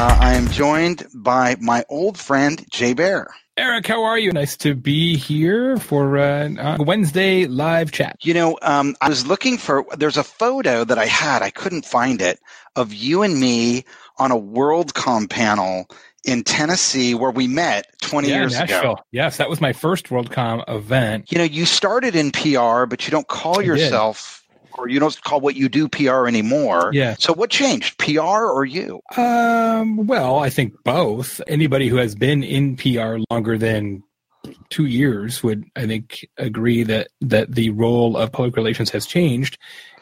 Uh, I am joined by my old friend Jay Baer. Eric, how are you? Nice to be here for uh, Wednesday live chat. You know, um, I was looking for, there's a photo that I had, I couldn't find it, of you and me on a WorldCom panel in Tennessee where we met 20 yeah, years Nashville. ago. Yes, that was my first WorldCom event. You know, you started in PR, but you don't call I did. Or you don't call what you do PR anymore. Yeah. So what changed, PR or you? Um, well, I think both. Anybody who has been in PR longer than two years would, I think, agree that that the role of public relations has changed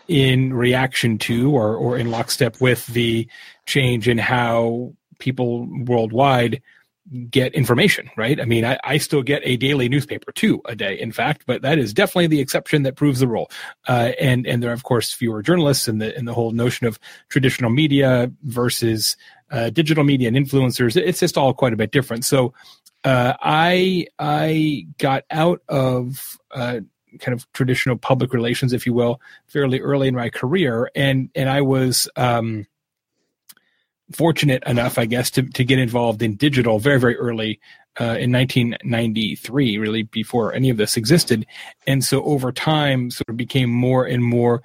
in reaction to or or in lockstep with the change in how people worldwide get information, right? I mean, I, I still get a daily newspaper, two a day, in fact, but that is definitely the exception that proves the rule. Uh, and and there are of course fewer journalists, and the and the whole notion of traditional media versus uh, digital media and influencers, it's just all quite a bit different. So uh, I I got out of uh, kind of traditional public relations, if you will, fairly early in my career, and and I was. Um, fortunate enough, I guess, to, to get involved in digital very, very early uh, in 1993, really before any of this existed. And so over time, sort of became more and more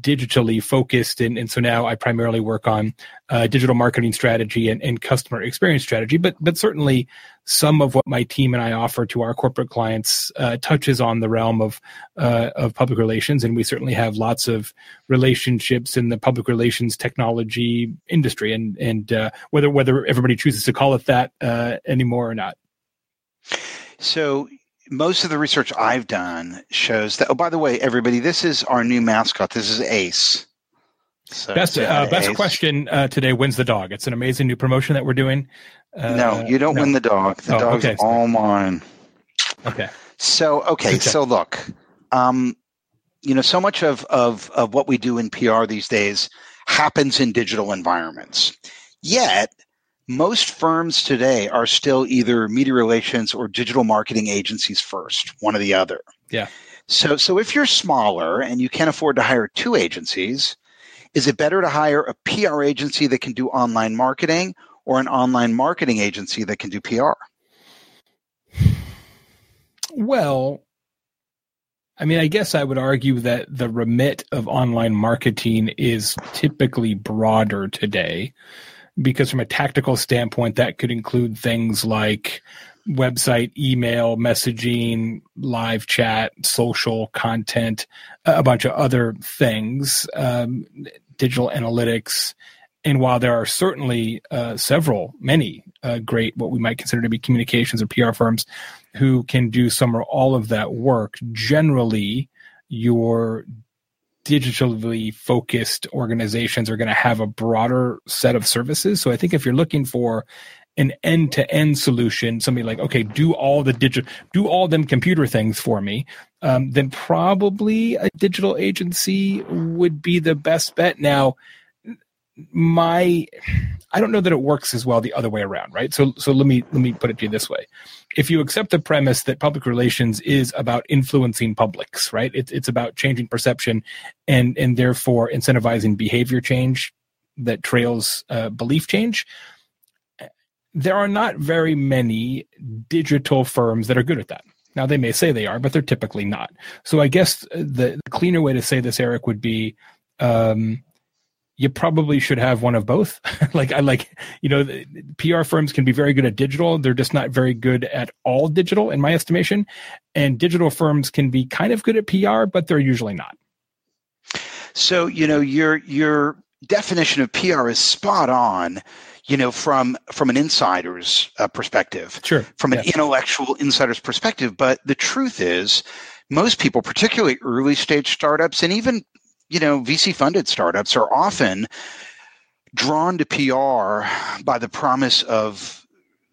digitally focused. And, and so now I primarily work on uh, digital marketing strategy and, and customer experience strategy. But, but certainly some of what my team and I offer to our corporate clients uh, touches on the realm of, uh, of public relations. And we certainly have lots of relationships in the public relations technology industry and, and uh, whether, whether everybody chooses to call it that uh, anymore or not. So most of the research I've done shows that. Oh, by the way, everybody, this is our new mascot. This is Ace. So, Best uh, best Ace. question uh, today wins the dog. It's an amazing new promotion that we're doing. Uh, no, you don't no. win the dog. The Oh, dog's okay. all mine. Okay. So okay, Okay. so look, um, you know, so much of of of what we do in PR these days happens in digital environments. Yet, most firms today are still either media relations or digital marketing agencies first, one or the other. Yeah. So so if you're smaller and you can't afford to hire two agencies, is it better to hire a PR agency that can do online marketing or an online marketing agency that can do PR? Well, I mean, I guess I would argue that the remit of online marketing is typically broader today because, from a tactical standpoint, that could include things like website, email, messaging, live chat, social content, a bunch of other things, um, digital analytics. And while there are certainly uh, several, many uh, great, what we might consider to be communications or PR firms who can do some or all of that work, generally your digitally focused organizations are going to have a broader set of services. So I think if you're looking for an end-to-end solution, somebody like, okay, do all the digital, do all them computer things for me, um, then probably a digital agency would be the best bet. Now, my I don't know that it works as well the other way around, right? So so let me let me put it to you this way. If you accept the premise that public relations is about influencing publics, right? It's it's about changing perception and and therefore incentivizing behavior change that trails uh, belief change. There are not very many digital firms that are good at that. Now they may say they are, but they're typically not. So I guess the, the cleaner way to say this, Eric, would be um, you probably should have one of both. like I like, you know, the, PR firms can be very good at digital. They're just not very good at all digital in my estimation. And digital firms can be kind of good at PR, but they're usually not. So, you know, your your definition of PR is spot on, you know, from from an insider's uh, perspective, Sure. from an Yeah. intellectual insider's perspective, but the truth is most people, particularly early stage startups and even, you know, VC funded startups are often drawn to PR by the promise of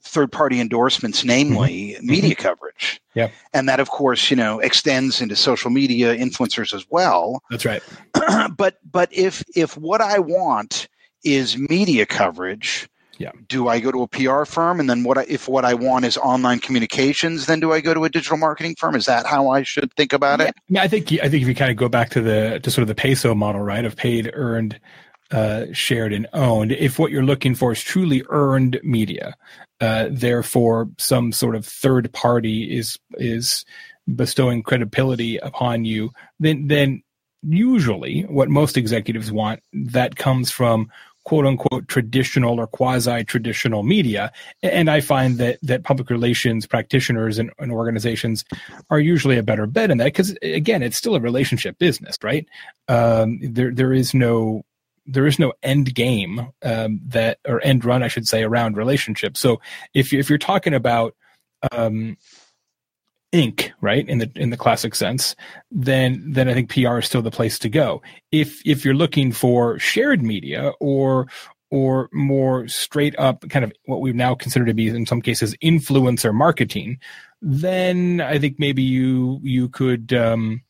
third party endorsements, mm-hmm. namely mm-hmm. media coverage. Yep. And that, of course, you know, extends into social media influencers as well. That's right. but but if if what I want is media coverage, Yeah. do I go to a PR firm? And then what I, if what I want is online communications? Then do I go to a digital marketing firm? Is that how I should think about it? Yeah, I think I think if you kind of go back to the to sort of the peso model, right, of paid, earned, uh, shared and owned. If what you're looking for is truly earned media, uh, therefore some sort of third party is is bestowing credibility upon you, then then usually what most executives want that comes from quote unquote traditional or quasi traditional media. And I find that that public relations practitioners and, and organizations are usually a better bet in that because again, it's still a relationship business, right? Um, there there is no there is no end game um, that or end run, I should say, around relationships. So if if you're talking about um, ink, right, in the in the classic sense, then then I think PR is still the place to go. If if you're looking for shared media or or more straight up kind of what we now consider to be in some cases influencer marketing, then I think maybe you you could um,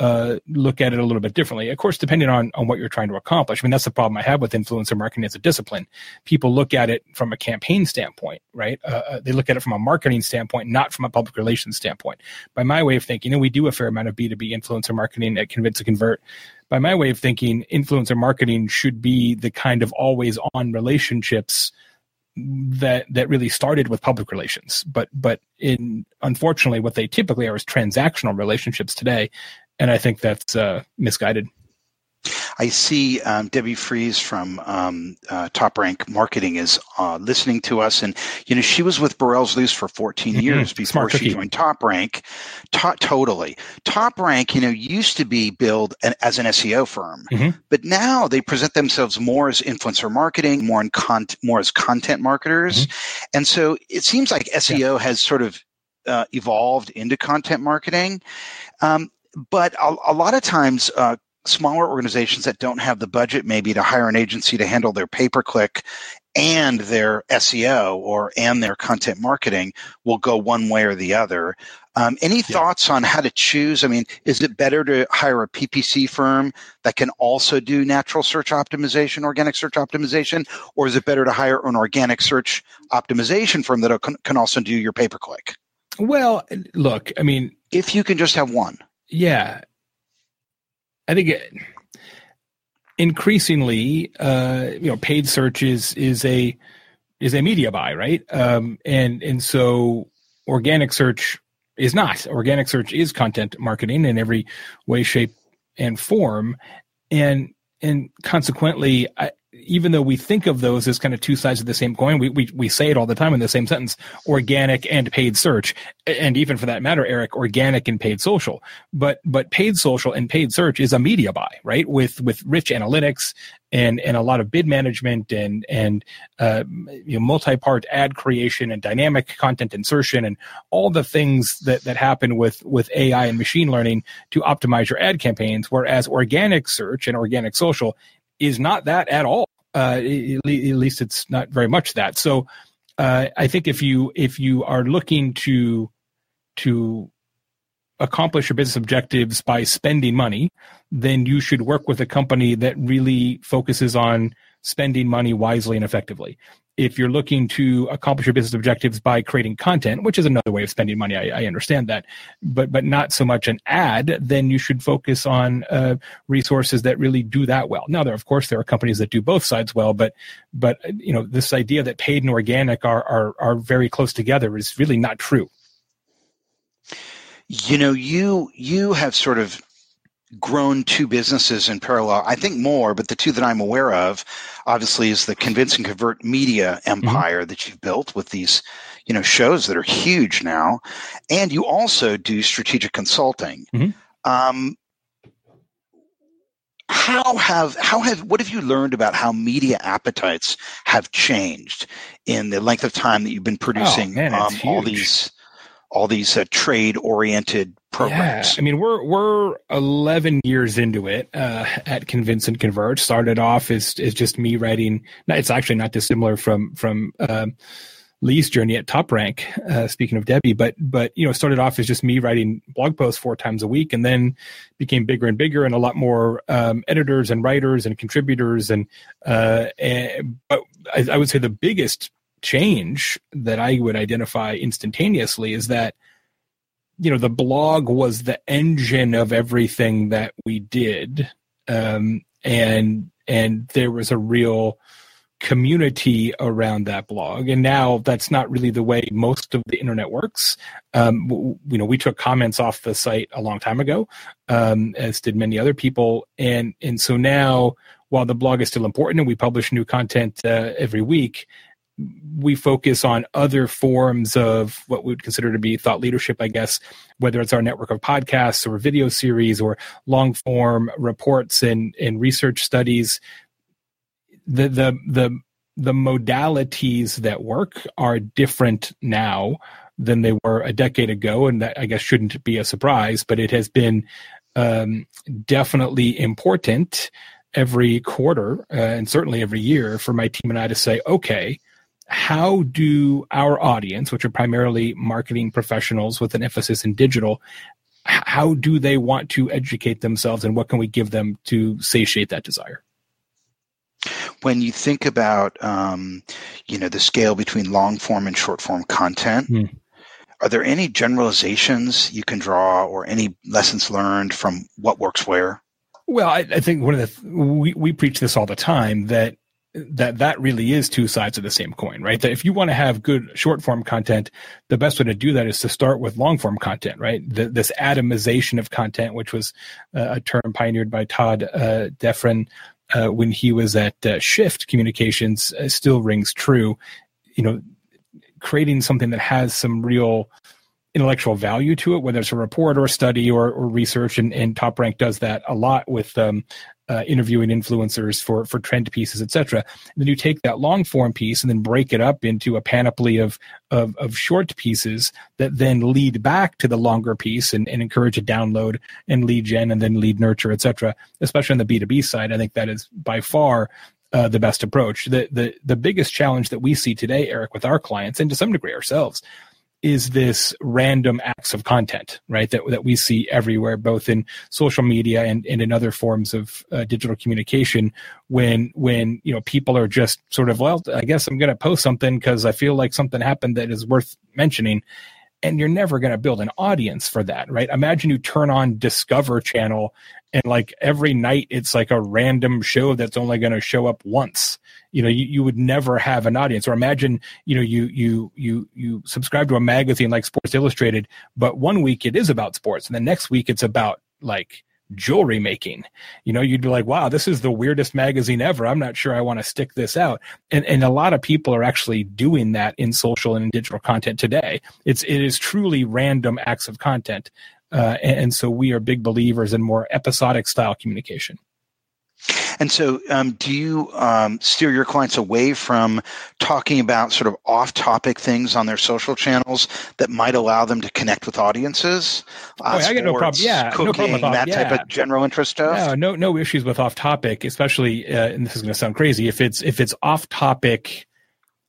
uh, look at it a little bit differently. Of course, depending on, on what you're trying to accomplish. I mean, that's the problem I have with influencer marketing as a discipline. People look at it from a campaign standpoint, right? Uh, uh, they look at it from a marketing standpoint, not from a public relations standpoint. By my way of thinking, and we do a fair amount of B2B influencer marketing at Convince and Convert. By my way of thinking, influencer marketing should be the kind of always on relationships that that really started with public relations but but in unfortunately what they typically are is transactional relationships today and I think that's uh, misguided. I see um, Debbie Friez from um, uh, Top Rank Marketing is uh, listening to us, and you know she was with BurrellesLuce for 14 mm-hmm. years before she joined Top Rank. To- totally, Top Rank, you know, used to be billed an, as an SEO firm, mm-hmm. but now they present themselves more as influencer marketing, more in con- more as content marketers, mm-hmm. and so it seems like SEO yeah. has sort of uh, evolved into content marketing. Um, but a, a lot of times, uh, smaller organizations that don't have the budget maybe to hire an agency to handle their pay per click and their SEO or and their content marketing will go one way or the other. Um, any yeah. thoughts on how to choose? I mean, is it better to hire a PPC firm that can also do natural search optimization, organic search optimization, or is it better to hire an organic search optimization firm that can also do your pay per click? Well, look, I mean, if you can just have one yeah, I think it, increasingly, uh, you know, paid search is is a is a media buy, right? Um, and and so organic search is not. Organic search is content marketing in every way, shape, and form, and and consequently, I, even though we think of those as kind of two sides of the same coin, we, we, we say it all the time in the same sentence, organic and paid search. And even for that matter, Eric, organic and paid social. But, but paid social and paid search is a media buy, right? With, with rich analytics and, and a lot of bid management and, and, uh, you know, multi-part ad creation and dynamic content insertion and all the things that, that happen with, with AI and machine learning to optimize your ad campaigns. Whereas organic search and organic social is not that at all. Uh, at least it's not very much that. So uh, I think if you if you are looking to to accomplish your business objectives by spending money, then you should work with a company that really focuses on spending money wisely and effectively if you're looking to accomplish your business objectives by creating content, which is another way of spending money, I, I understand that, but but not so much an ad, then you should focus on uh, resources that really do that well. Now, there of course there are companies that do both sides well, but but you know this idea that paid and organic are are are very close together is really not true. You know, you you have sort of grown two businesses in parallel. I think more, but the two that I'm aware of, obviously, is the Convince and Convert media mm-hmm. empire mm-hmm. that you've built with these, you know, shows that are huge now, and you also do strategic consulting. Mm-hmm. Um, how have how have what have you learned about how media appetites have changed in the length of time that you've been producing oh, man, um, all these all these uh, trade oriented programs. Yeah. I mean, we're we're 11 years into it uh, at Convince and Convert. Started off as as just me writing. It's actually not dissimilar from from um, Lee's journey at Top Rank. Uh, speaking of Debbie, but but you know, started off as just me writing blog posts four times a week, and then became bigger and bigger, and a lot more um, editors and writers and contributors, and, uh, and but I, I would say the biggest change that I would identify instantaneously is that you know the blog was the engine of everything that we did. Um, and and there was a real community around that blog. And now that's not really the way most of the internet works. Um, you know we took comments off the site a long time ago um, as did many other people. And and so now while the blog is still important and we publish new content uh, every week we focus on other forms of what we would consider to be thought leadership, I guess, whether it's our network of podcasts or video series or long form reports and, and research studies. The, the, the, the modalities that work are different now than they were a decade ago. And that I guess shouldn't be a surprise, but it has been um, definitely important every quarter uh, and certainly every year for my team and I to say, okay, how do our audience, which are primarily marketing professionals with an emphasis in digital, how do they want to educate themselves and what can we give them to satiate that desire? When you think about, um, you know, the scale between long form and short form content, mm. are there any generalizations you can draw or any lessons learned from what works where? Well, I, I think one of the th- we we preach this all the time that that that really is two sides of the same coin, right? That if you want to have good short form content, the best way to do that is to start with long form content, right? The, this atomization of content, which was uh, a term pioneered by Todd uh, Defren uh, when he was at uh, Shift Communications, uh, still rings true. You know, creating something that has some real intellectual value to it, whether it's a report or a study or, or research, and, and Top Rank does that a lot with um, uh, interviewing influencers for for trend pieces, etc. Then you take that long form piece and then break it up into a panoply of of, of short pieces that then lead back to the longer piece and, and encourage a download and lead gen and then lead nurture, etc. Especially on the B two B side, I think that is by far uh, the best approach. The the the biggest challenge that we see today, Eric, with our clients and to some degree ourselves, is this random acts of content, right? That that we see everywhere, both in social media and, and in other forms of uh, digital communication. When when you know people are just sort of, well, I guess I'm going to post something because I feel like something happened that is worth mentioning, and you're never going to build an audience for that, right? Imagine you turn on Discover Channel and like every night it's like a random show that's only going to show up once you know you, you would never have an audience or imagine you know you you you you subscribe to a magazine like sports illustrated but one week it is about sports and the next week it's about like jewelry making. You know you'd be like wow this is the weirdest magazine ever. I'm not sure i want to stick this out. And and a lot of people are actually doing that in social and in digital content today. It's it is truly random acts of content. Uh, and, and so we are big believers in more episodic style communication and so, um, do you um, steer your clients away from talking about sort of off topic things on their social channels that might allow them to connect with audiences? Uh, oh, sports, I get no problem. Yeah, cooking, no problem with that yeah. type of general interest stuff. No, no, no issues with off topic, especially, uh, and this is going to sound crazy, if it's if it's off topic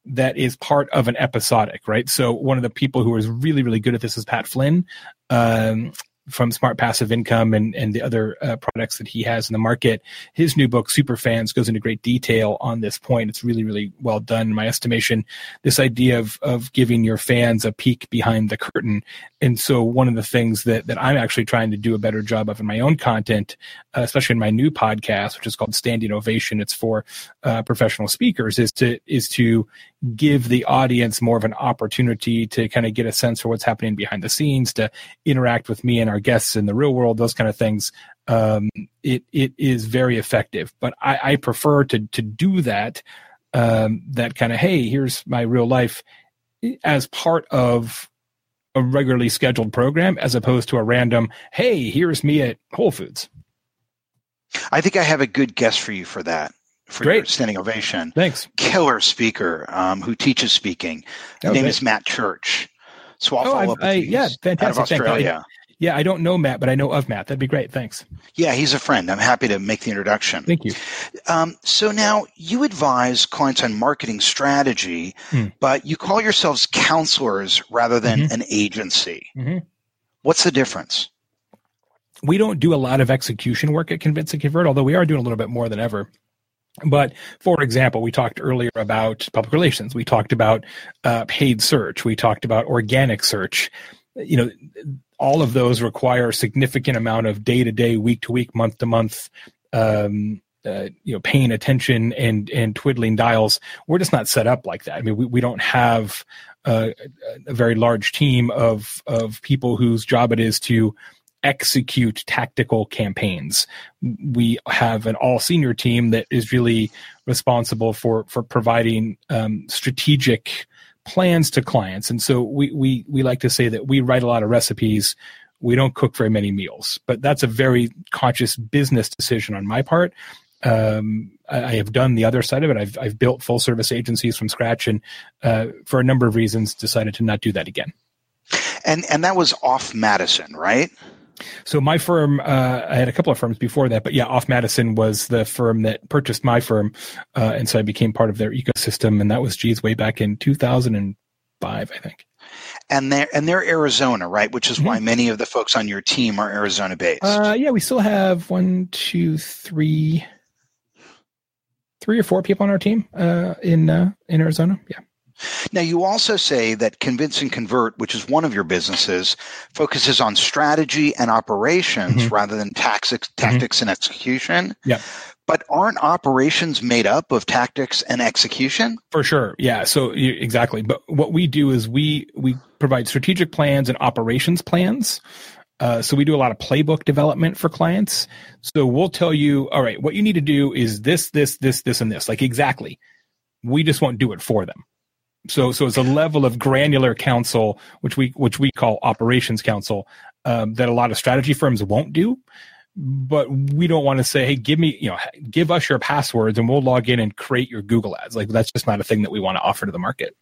that is part of an episodic, right? So one of the people who is really, really good at this is Pat Flynn. Um, from Smart Passive Income and, and the other uh, products that he has in the market. His new book, Super Fans, goes into great detail on this point. It's really, really well done, in my estimation. This idea of, of giving your fans a peek behind the curtain. And so, one of the things that, that I'm actually trying to do a better job of in my own content, uh, especially in my new podcast, which is called Standing Ovation, it's for uh, professional speakers, is to is to give the audience more of an opportunity to kind of get a sense for what's happening behind the scenes, to interact with me and our guests in the real world, those kind of things. Um, it it is very effective, but I, I prefer to to do that. Um, that kind of hey, here's my real life as part of a regularly scheduled program, as opposed to a random hey, here's me at Whole Foods. I think I have a good guess for you for that for Great. your standing ovation. Thanks. Killer speaker um, who teaches speaking. His name is Matt Church. So I'll oh, follow I, up with I, you. Yeah, fantastic. Out of Australia. yeah, I don't know Matt, but I know of Matt. That'd be great. Thanks. Yeah, he's a friend. I'm happy to make the introduction. Thank you. Um, so now you advise clients on marketing strategy, hmm. but you call yourselves counselors rather than mm-hmm. an agency. Mm-hmm. What's the difference? We don't do a lot of execution work at Convince and Convert, although we are doing a little bit more than ever. But for example, we talked earlier about public relations. We talked about uh, paid search. We talked about organic search. You know, all of those require a significant amount of day to day, week to week, month to month um, uh, you know paying attention and and twiddling dials. We're just not set up like that. I mean, we, we don't have a, a very large team of of people whose job it is to execute tactical campaigns. We have an all senior team that is really responsible for for providing um, strategic plans to clients. And so we we we like to say that we write a lot of recipes. We don't cook very many meals, but that's a very conscious business decision on my part. Um, I, have done the other side of it. I've I've built full service agencies from scratch, and uh, for a number of reasons, decided to not do that again. And and that was off Madison, right? So my firm, uh, I had a couple of firms before that, but yeah, Off Madison was the firm that purchased my firm, uh, and so I became part of their ecosystem, and that was geez way back in 2005, I think. And they're and they're Arizona, right? Which is mm-hmm. why many of the folks on your team are Arizona based. Uh, yeah, we still have one, two, three, three or four people on our team uh, in uh, in Arizona. Yeah. Now, you also say that Convince and Convert, which is one of your businesses, focuses on strategy and operations mm-hmm. rather than tactics, mm-hmm. tactics mm-hmm. and execution. Yeah. But aren't operations made up of tactics and execution? For sure. Yeah. So exactly. But what we do is we we provide strategic plans and operations plans. Uh, so we do a lot of playbook development for clients. So we'll tell you, all right, what you need to do is this, this, this, this, and this. Like exactly. We just won't do it for them. So, so it's a level of granular counsel, which we which we call operations counsel, um, that a lot of strategy firms won't do. But we don't want to say, "Hey, give me, you know, give us your passwords, and we'll log in and create your Google ads." Like that's just not a thing that we want to offer to the market.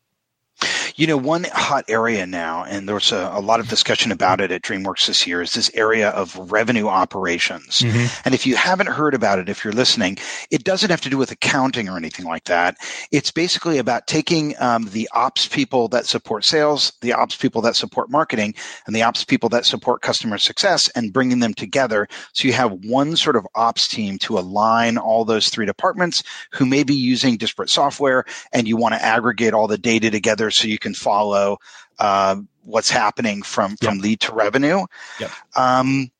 You know, one hot area now, and there's a, a, lot of discussion about it at Dreamforce this year, is this area of revenue operations. Mm-hmm. And if you haven't heard about it, if you're listening, it doesn't have to do with accounting or anything like that. It's basically about taking um, the ops people that support sales, the ops people that support marketing, and the ops people that support customer success and bringing them together. So you have one sort of ops team to align all those three departments who may be using disparate software, and you want to aggregate all the data together so you can follow uh, what's happening from from lead to revenue. Yep. Um,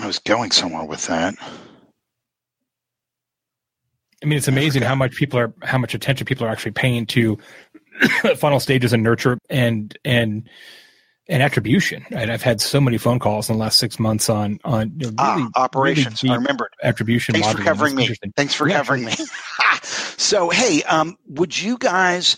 I was going somewhere with that. I mean, it's amazing how much people are, how much attention people are actually paying to funnel stages and nurture and and and attribution. Right? I've had so many phone calls in the last six months on on you know, ah, really, ah, operations. Really I remember attribution. Thanks for covering me. Thanks for yeah, covering me. so, hey, um, would you guys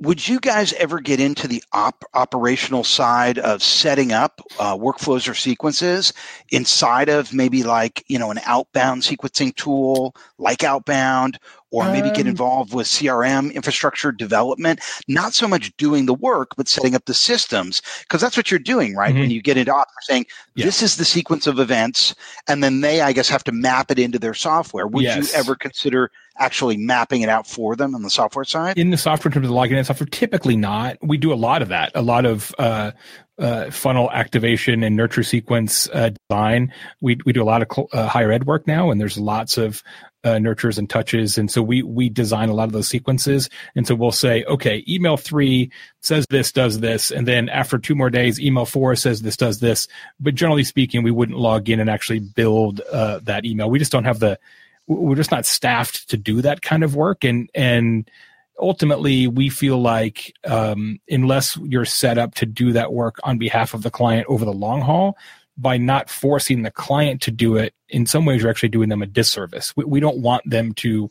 would you guys ever get into the op- operational side of setting up uh, workflows or sequences inside of maybe like you know an outbound sequencing tool like outbound or maybe um, get involved with crm infrastructure development not so much doing the work but setting up the systems because that's what you're doing right mm-hmm. when you get into op saying yeah. this is the sequence of events and then they i guess have to map it into their software would yes. you ever consider actually mapping it out for them on the software side? In the software, in terms of logging in software, typically not. We do a lot of that, a lot of uh, uh, funnel activation and nurture sequence uh, design. We we do a lot of cl- uh, higher ed work now, and there's lots of uh, nurtures and touches, and so we we design a lot of those sequences. And so we'll say, okay, email three says this, does this, and then after two more days, email four says this, does this. But generally speaking, we wouldn't log in and actually build uh, that email. We just don't have the we're just not staffed to do that kind of work and and ultimately we feel like um, unless you're set up to do that work on behalf of the client over the long haul by not forcing the client to do it in some ways you're actually doing them a disservice we, we don't want them to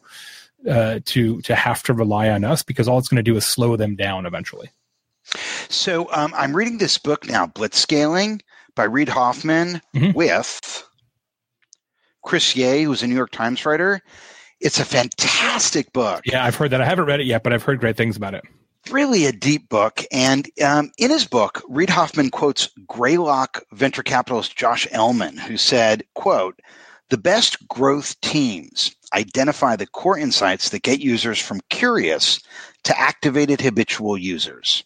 uh, to to have to rely on us because all it's going to do is slow them down eventually so um, i'm reading this book now blitzscaling by reid hoffman mm-hmm. with Chris Yeh, who's a New York Times writer. It's a fantastic book. Yeah, I've heard that. I haven't read it yet, but I've heard great things about it. Really a deep book. And um, in his book, Reid Hoffman quotes Greylock venture capitalist Josh Elman, who said, quote, the best growth teams identify the core insights that get users from curious to activated habitual users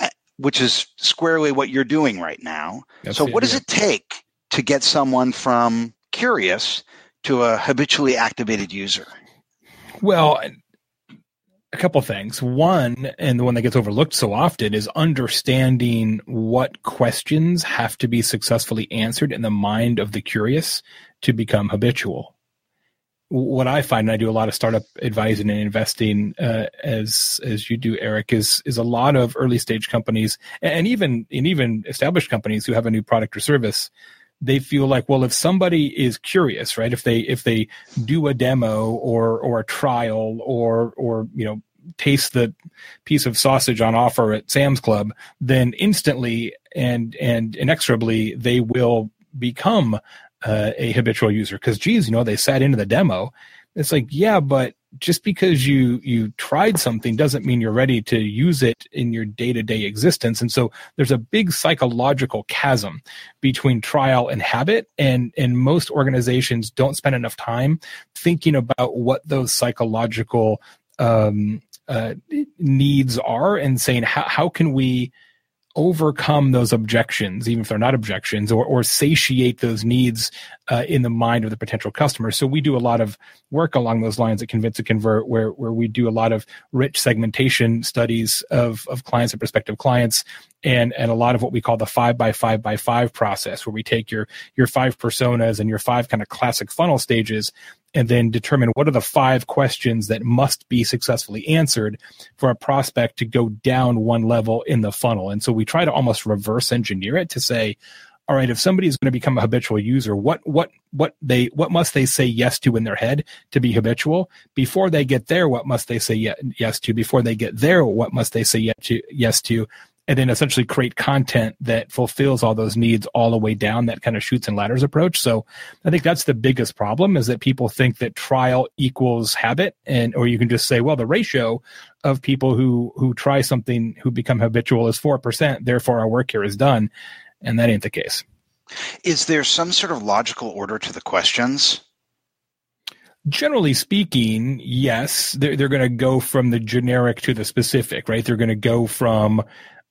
uh, which is squarely what you're doing right now. That's so, what does it take to get someone from curious to a habitually activated user? Well, a couple things. One, and the one that gets overlooked so often, is understanding what questions have to be successfully answered in the mind of the curious to become habitual. What I find, and I do a lot of startup advising and investing, uh, as as you do, Eric, is is a lot of early stage companies, and even and even established companies who have a new product or service they feel like well if somebody is curious right if they if they do a demo or or a trial or or you know taste the piece of sausage on offer at Sam's Club then instantly and and inexorably they will become uh, a habitual user. Because geez you know they sat into the demo. It's like yeah but just because you you tried something doesn't mean you're ready to use it in your day-to-day existence. And so there's a big psychological chasm between trial and habit. And and most organizations don't spend enough time thinking about what those psychological um, uh, needs are and saying how, how can we overcome those objections, even if they're not objections, or, or satiate those needs uh, in the mind of the potential customer. So we do a lot of work along those lines at Convince and Convert, where where we do a lot of rich segmentation studies of of clients and prospective clients, and and a lot of what we call the five by five by five process, where we take your your five personas and your five kind of classic funnel stages, and then determine what are the five questions that must be successfully answered for a prospect to go down one level in the funnel. And so we try to almost reverse engineer it to say, all right, if somebody is going to become a habitual user, what what what they what must they say yes to in their head to be habitual? Before they get there, what must they say yes to? Before they get there, what must they say yes to? Yes to, and then essentially create content that fulfills all those needs all the way down that kind of shoots and ladders approach. So i think that's the biggest problem is that people think that trial equals habit and or you can just say well the ratio of people who who try something who become habitual is 4% therefore our work here is done. And that ain't the case. Is there some sort of logical order to the questions? Generally speaking, yes, they're, they're going to go from the generic to the specific, right? They're going to go from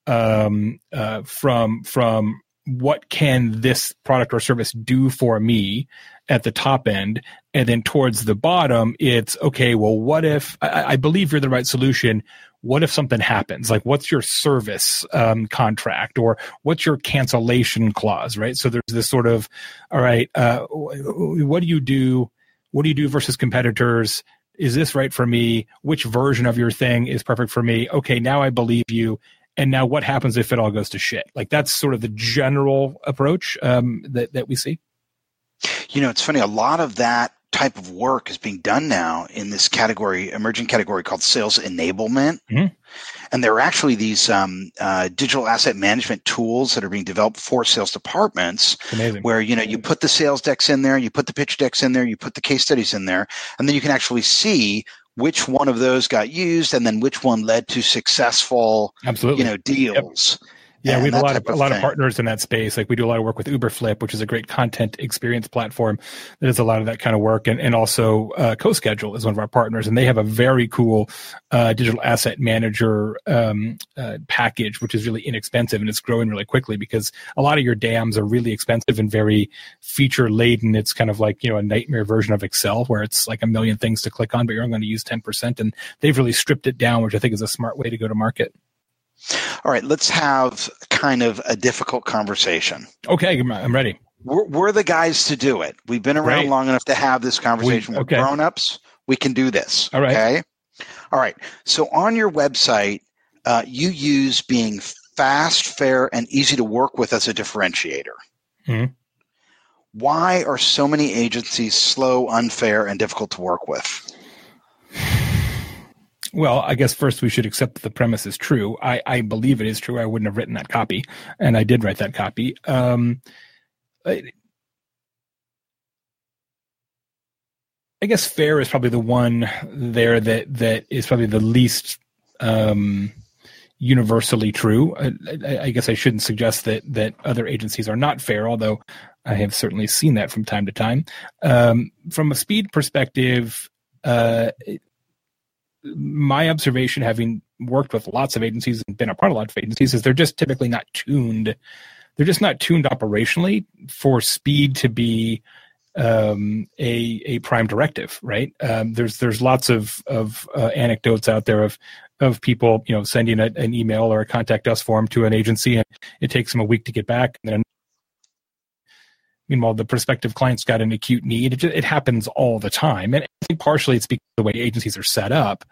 um, uh, from from what can this product or service do for me at the top end? And then towards the bottom it's okay well what if i, I believe you're the right solution. What if something happens? Like what's your service um, contract or what's your cancellation clause right? So there's this sort of all right uh, what do you do? What do you do versus competitors? Is this right for me? Which version of your thing is perfect for me? Okay now i believe you and now what happens if it all goes to shit like that's sort of the general approach um, that, that we see you know it's funny a lot of that type of work is being done now in this category emerging category called sales enablement mm-hmm. and there are actually these um, uh, digital asset management tools that are being developed for sales departments Amazing. where you know you put the sales decks in there you put the pitch decks in there you put the case studies in there and then you can actually see which one of those got used and then which one led to successful absolutely you know deals yep. Yeah, we have a lot of, of a lot of partners in that space. Like we do a lot of work with Uberflip, which is a great content experience platform that does a lot of that kind of work, and and also uh, CoSchedule is one of our partners, and they have a very cool uh, digital asset manager um, uh, package, which is really inexpensive and it's growing really quickly because a lot of your dams are really expensive and very feature laden. It's kind of like you know a nightmare version of Excel where it's like a million things to click on, but you're only going to use ten percent, and they've really stripped it down, which I think is a smart way to go to market. All right, let's have kind of a difficult conversation. Okay, I'm ready. We're, we're the guys to do it. We've been around right. long enough to have this conversation. We, okay. We're grown ups. We can do this. All right. Okay. All right. So on your website, uh, you use being fast, fair, and easy to work with as a differentiator. Mm-hmm. Why are so many agencies slow, unfair, and difficult to work with? Well, I guess first we should accept that the premise is true. I, I believe it is true. I wouldn't have written that copy, and I did write that copy. Um, I, I guess fair is probably the one there that that is probably the least um, universally true. I, I, guess I shouldn't suggest that that other agencies are not fair, although I have certainly seen that from time to time. Um, from a speed perspective, uh, my observation, having worked with lots of agencies and been a part of a lot of agencies, is they're just typically not tuned. They're just not tuned operationally for speed to be um, a a prime directive, right? Um, there's there's lots of of uh, anecdotes out there of of people, you know, sending a, an email or a contact us form to an agency, and it takes them a week to get back, and then meanwhile the prospective client's got an acute need. It, it happens all the time, and I think partially it's because the way agencies are set up,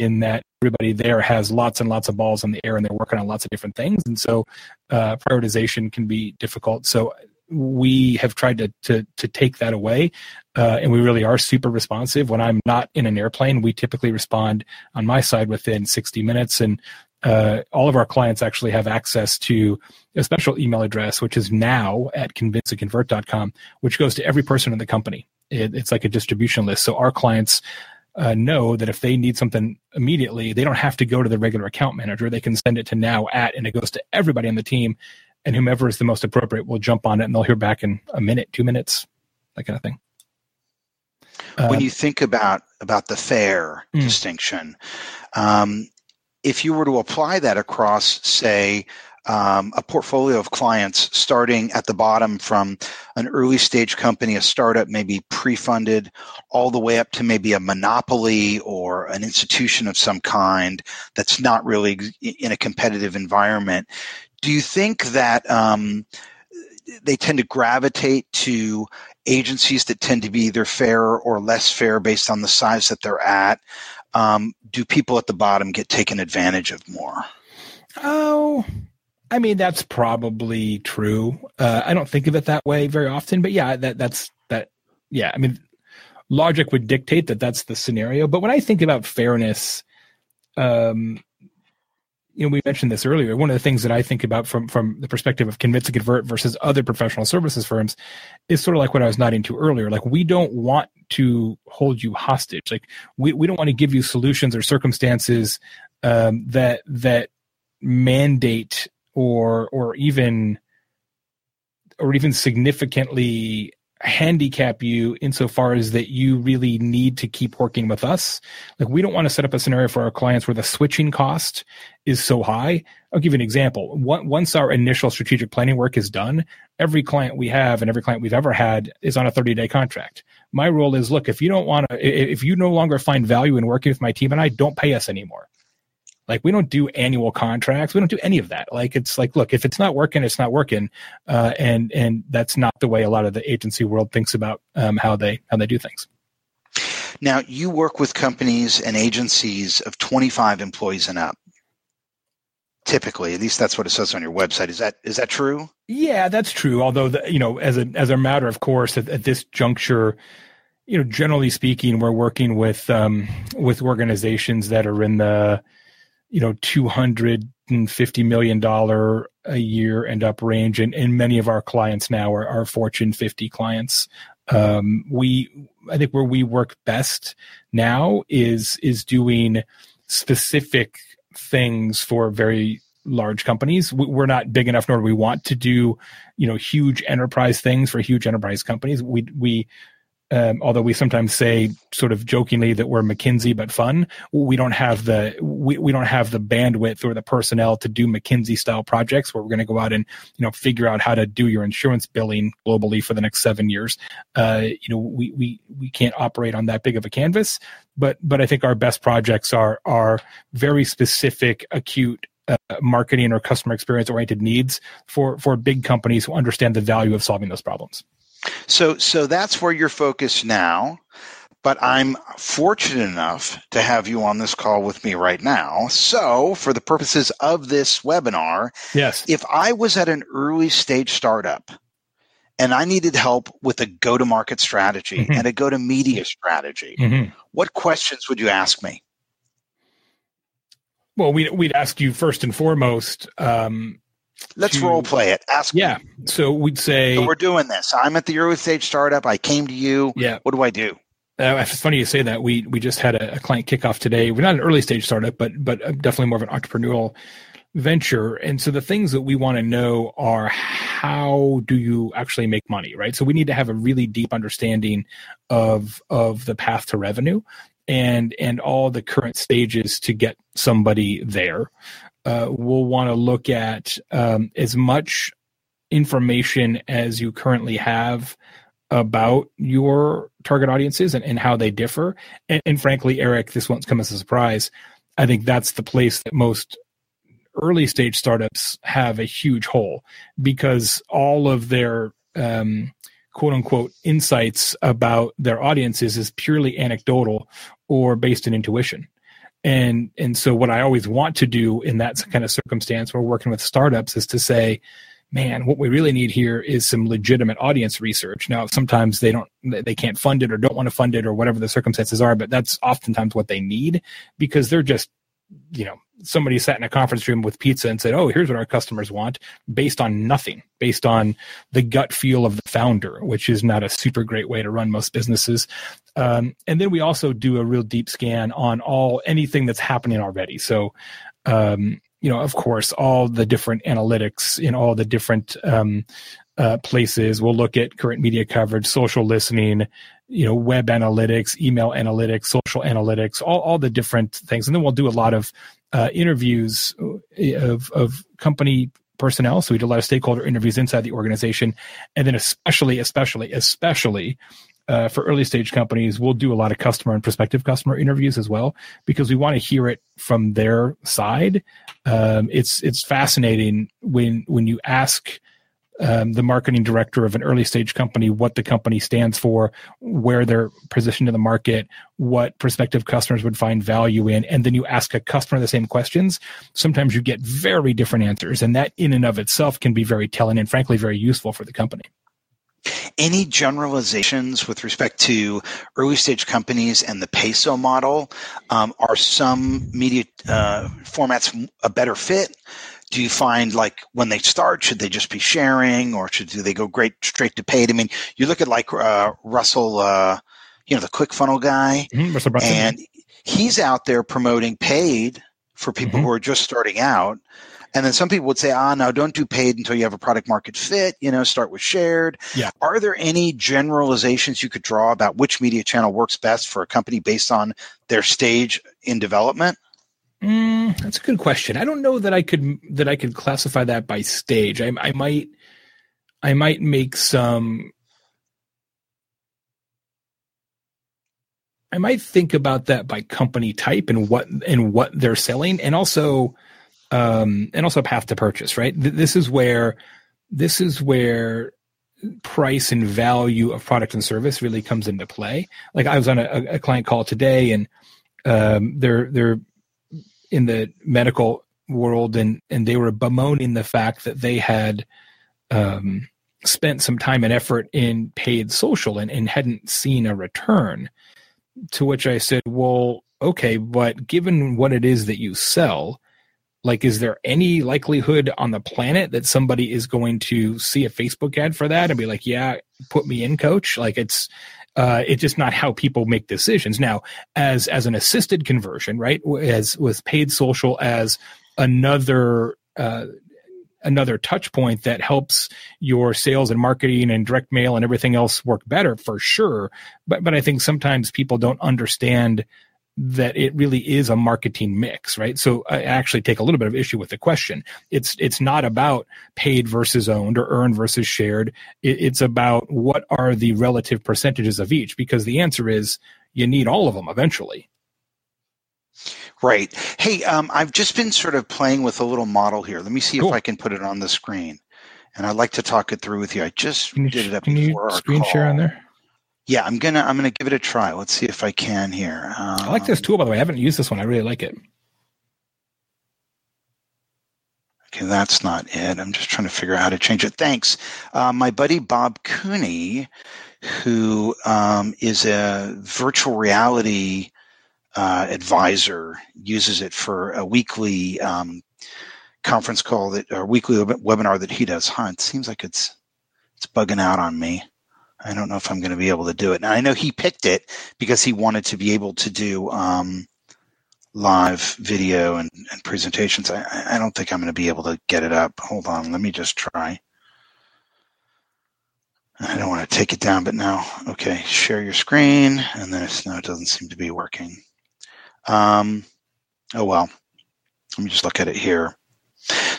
in that everybody there has lots and lots of balls in the air, and they're working on lots of different things, and so uh, prioritization can be difficult. So we have tried to to to take that away, uh, and we really are super responsive. When I'm not in an airplane, we typically respond on my side within 60 minutes, and uh, all of our clients actually have access to a special email address, which is now at convinceandconvert.com, which goes to every person in the company. It, it's like a distribution list. So our clients uh, know that if they need something immediately, they don't have to go to the regular account manager. They can send it to now at, and it goes to everybody on the team and whomever is the most appropriate will jump on it and they'll hear back in a minute, two minutes, that kind of thing. When um, you think about about the fair mm. distinction, um, if you were to apply that across, say, um, a portfolio of clients starting at the bottom from an early stage company, a startup, maybe pre funded, all the way up to maybe a monopoly or an institution of some kind that's not really in a competitive environment do you think that um, they tend to gravitate to agencies that tend to be either fair or less fair based on the size that they're at? Um, do people at the bottom get taken advantage of more? Oh, I mean that's probably true. Uh, I don't think of it that way very often, but yeah, that that's that. Yeah, I mean, logic would dictate that that's the scenario. But when I think about fairness, um, you know, we mentioned this earlier. One of the things that I think about from from the perspective of Convince and Convert versus other professional services firms is sort of like what I was nodding to earlier. Like we don't want to hold you hostage. Like we, we don't want to give you solutions or circumstances um, that that mandate or or even or even significantly handicap you insofar as that you really need to keep working with us. Like we don't want to set up a scenario for our clients where the switching cost is so high. I'll give you an example. Once our initial strategic planning work is done, every client we have and every client we've ever had is on a 30 day contract. My rule is look, if you don't want to, if you no longer find value in working with my team and I, don't pay us anymore. Like we don't do annual contracts. We don't do any of that. Like it's like, look, if it's not working, it's not working. Uh, and, and that's not the way a lot of the agency world thinks about um, how they, how they do things. Now you work with companies and agencies of 25 employees and up. Typically, at least that's what it says on your website. Is that is that true? Yeah, that's true. Although, the, you know, as a as a matter of course, at, at this juncture, you know, generally speaking, we're working with um, with organizations that are in the you know, $250 million a year and up range. And, and many of our clients now are, are Fortune 50 clients. Um, we, I think where we work best now is, is doing specific things for very large companies. We're not big enough, nor do we want to do, you know, huge enterprise things for huge enterprise companies. We, we, um, although we sometimes say sort of jokingly that we're McKinsey but fun, we don't have the we, we don't have the bandwidth or the personnel to do McKinsey style projects where we're going to go out and you know figure out how to do your insurance billing globally for the next seven years. Uh, you know we we we can't operate on that big of a canvas, but but I think our best projects are are very specific, acute uh, marketing or customer experience oriented needs for for big companies who understand the value of solving those problems. So, so that's where you're focused now. But I'm fortunate enough to have you on this call with me right now. So, for the purposes of this webinar, yes, if I was at an early stage startup and I needed help with a go to market strategy mm-hmm. and a go to media strategy, mm-hmm. what questions would you ask me? Well, we'd, we'd ask you first and foremost, um, Let's to, role play it. Ask Yeah. Me. So we'd say so we're doing this. I'm at the early stage startup. I came to you. Yeah. What do I do? Uh, it's funny you say that. We we just had a, a, client kickoff today. We're not an early stage startup, but but definitely more of an entrepreneurial venture. And so the things that we want to know are how do you actually make money, right? So we need to have a really deep understanding of of the path to revenue and and all the current stages to get somebody there uh, we'll want to look at um, as much information as you currently have about your target audiences and, and how they differ. And, and frankly, Eric, this won't come as a surprise. I think that's the place that most early stage startups have a huge hole because all of their um, quote unquote insights about their audiences is purely anecdotal or based in intuition. And and so what I always want to do in that kind of circumstance we're working with startups is to say, man, what we really need here is some legitimate audience research. Now, sometimes they don't, they can't fund it or don't want to fund it or whatever the circumstances are, but that's oftentimes what they need because they're just, you know, somebody sat in a conference room with pizza and said, "Oh, here's what our customers want," based on nothing, based on the gut feel of the founder, which is not a super great way to run most businesses. Um, and then we also do a real deep scan on all anything that's happening already. So, um, you know, of course, all the different analytics in all the different um, uh, places. We'll look at current media coverage, social listening, you know, web analytics, email analytics, social analytics, all, all the different things. And then we'll do a lot of uh, interviews uh, of, of company personnel. So we do a lot of stakeholder interviews inside the organization. And then especially, especially, especially uh, for early stage companies, we'll do a lot of customer and prospective customer interviews as well because we want to hear it from their side. Um, it's it's fascinating when when you ask um, the marketing director of an early stage company what the company stands for, where they're positioned in the market, what prospective customers would find value in, and then you ask a customer the same questions. Sometimes you get very different answers, and that in and of itself can be very telling and frankly very useful for the company. Any generalizations with respect to early stage companies and the PESO model? Um, are some media uh, formats a better fit? Do you find like when they start, should they just be sharing or should do they go great straight to paid? I mean, you look at like uh, Russell, uh, you know, the ClickFunnel guy, mm-hmm, and he's out there promoting paid for people mm-hmm. who are just starting out. And then some people would say, ah, no, don't do paid until you have a product market fit, you know, start with shared. Yeah. Are there any generalizations you could draw about which media channel works best for a company based on their stage in development? Mm, that's a good question. I don't know that I could that I could classify that by stage. I, I might I might make some I might think about that by company type and what and what they're selling, and also um, and also path to purchase. Right. This is where this is where price and value of product and service really comes into play. Like I was on a, a client call today, and um, they're they're in the medical world, and and they were bemoaning the fact that they had. Um, spent some time and effort in paid social and, and hadn't seen a return to which I said, well, okay, but given what it is that you sell, like, is there any likelihood on the planet that somebody is going to see a Facebook ad for that and be like, yeah, put me in, coach? Like, it's, uh, it's just not how people make decisions. Now, as as an assisted conversion, right? As with paid social as another uh, another touch point that helps your sales and marketing and direct mail and everything else work better for sure. But but I think sometimes people don't understand that it really is a marketing mix, right? So I actually take a little bit of issue with the question. It's it's not about paid versus owned or earned versus shared. It, it's about what are the relative percentages of each because the answer is you need all of them eventually. Right. Hey, um, I've just been sort of playing with a little model here. Let me see cool. if I can put it on the screen. And I'd like to talk it through with you. I just you, did it up can before you screen call. share on there? Yeah, I'm gonna I'm gonna give it a try. Let's see if I can here. Um, I like this tool by the way. I haven't used this one. I really like it. Okay, that's not it. I'm just trying to figure out how to change it. Thanks. Uh, my buddy Bob Cooney, who um, is a virtual reality uh, advisor, uses it for a weekly um, conference call that or weekly webinar that he does. Huh? It seems like it's it's bugging out on me. I don't know if I'm going to be able to do it. Now I know he picked it because he wanted to be able to do um, live video and, and presentations. I, I don't think I'm going to be able to get it up. Hold on, let me just try. I don't want to take it down, but now, okay, share your screen, and then it's, no, it doesn't seem to be working. Um, oh well, let me just look at it here.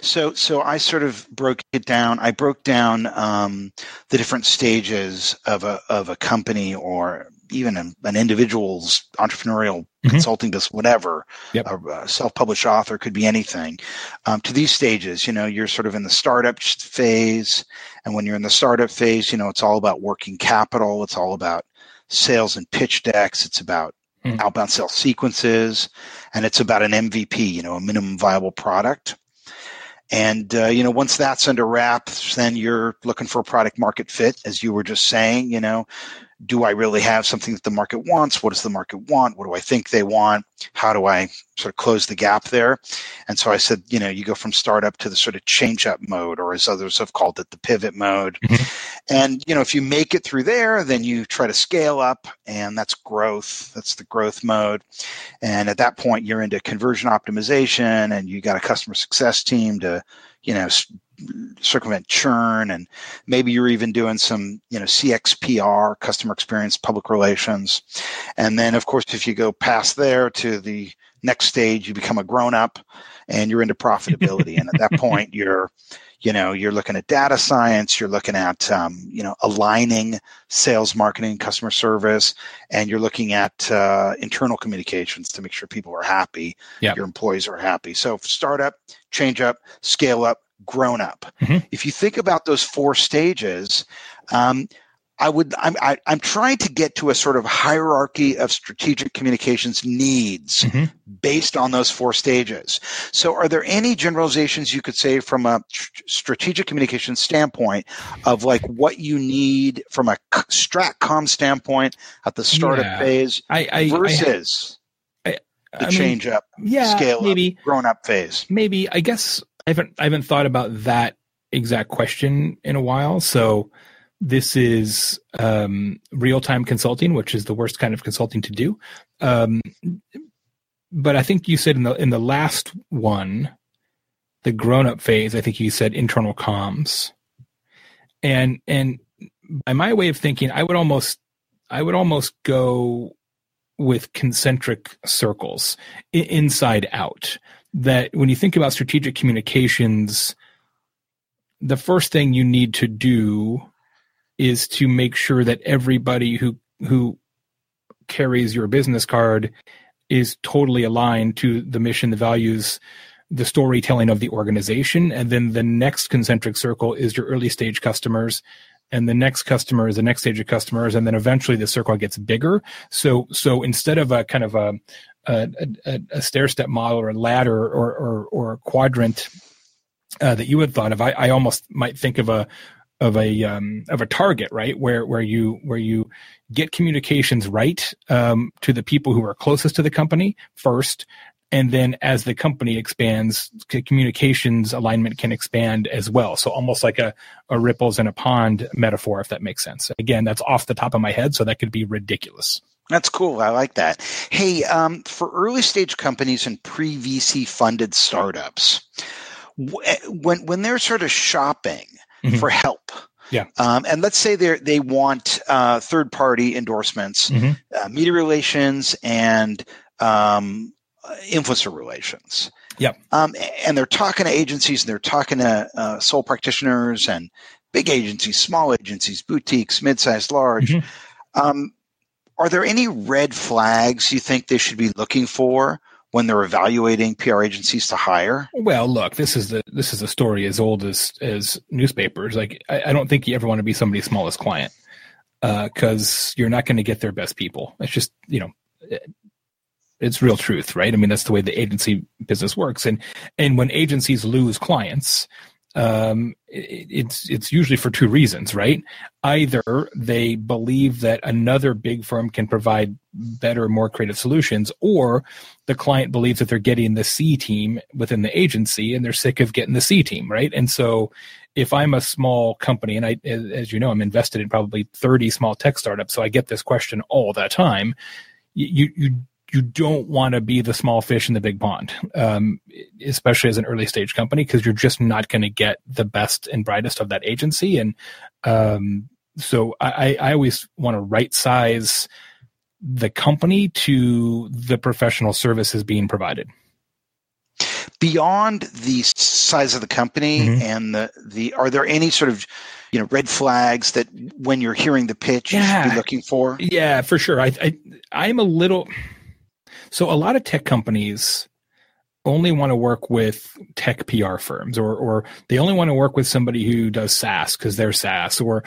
So, so I sort of broke it down. I broke down um, the different stages of a of a company or even an, an individual's entrepreneurial mm-hmm. consulting business, whatever. Yep. A, a, self-published author could be anything. Um, to these stages, you know, you're sort of in the startup phase, and when you're in the startup phase, you know, it's all about working capital. It's all about sales and pitch decks. It's about mm-hmm. outbound sales sequences, and it's about an MVP, you know, a minimum viable product. And uh, you know, once that's under wraps, then you're looking for a product market fit, as you were just saying. You know, do I really have something that the market wants? What does the market want? What do I think they want? How do I sort of close the gap there? And so I said, you know, you go from startup to the sort of change up mode, or as others have called it, the pivot mode. Mm-hmm. And, you know, if you make it through there, then you try to scale up, and that's growth. That's the growth mode. And at that point, you're into conversion optimization, and you got a customer success team to, you know, circumvent churn and maybe you're even doing some you know cxpr customer experience public relations. And then of course if you go past there to the next stage you become a grown up and you're into profitability and at that point you're you know you're looking at data science you're looking at um, you know aligning sales marketing customer service and you're looking at uh, internal communications to make sure people are happy yep. your employees are happy so startup change up scale up grown up. Mm-hmm. If you think about those four stages, um, I would I'm I, am i am trying to get to a sort of hierarchy of strategic communications needs mm-hmm. based on those four stages. So, are there any generalizations you could say from a strategic communication standpoint of like what you need from a stratcom standpoint at the startup yeah. phase I, I, versus I, the change up, yeah, scale maybe up, grown up phase? Maybe I guess I haven't I haven't thought about that exact question in a while. So this is um, real time consulting, which is the worst kind of consulting to do. Um, but I think you said in the in the last one, the grown up phase. I think you said internal comms, and and by my way of thinking, I would almost I would almost go with concentric circles inside out that when you think about strategic communications, the first thing you need to do is to make sure that everybody who who carries your business card is totally aligned to the mission, the values, the storytelling of the organization. And then the next concentric circle is your early stage customers. And the next customer is the next stage of customers. And then eventually the circle gets bigger. So, so instead of a kind of a, a, a, a stair step model or a ladder or, or, or a quadrant uh, that you had thought of, I, I almost might think of a of a um, of a target, right? Where where you where you get communications right um, to the people who are closest to the company first, and then as the company expands, communications alignment can expand as well. So almost like a a ripples in a pond metaphor, if that makes sense. Again, that's off the top of my head, so that could be ridiculous. That's cool. I like that. Hey, um, for early stage companies and pre VC funded startups, when when they're sort of shopping mm-hmm. for help, yeah, um, and let's say they they want uh, third party endorsements, mm-hmm. uh, media relations, and um, influencer relations. Yep. Um, and they're talking to agencies and they're talking to uh, sole practitioners and big agencies, small agencies, boutiques, mid-sized, large. Mm-hmm. Um, are there any red flags you think they should be looking for when they're evaluating PR agencies to hire? Well, look, this is the this is a story as old as as newspapers. Like, I, I don't think you ever want to be somebody's smallest client because uh, you're not going to get their best people. It's just you know. It, it's real truth, right? I mean, that's the way the agency business works. And and when agencies lose clients, um, it, it's it's usually for two reasons, right? Either they believe that another big firm can provide better, more creative solutions, or the client believes that they're getting the C team within the agency, and they're sick of getting the C team, right? And so, if I'm a small company, and I, as you know, I'm invested in probably 30 small tech startups, so I get this question all the time. You you you don't want to be the small fish in the big pond, um, especially as an early stage company, because you're just not going to get the best and brightest of that agency. And um, so I, I always want to right size the company to the professional services being provided. beyond the size of the company mm-hmm. and the the are there any sort of you know red flags that when you're hearing the pitch yeah. you should be looking for yeah for sure i i i'm a little so a lot of tech companies only want to work with tech PR firms or or they only want to work with somebody who does SaaS because they're SaaS or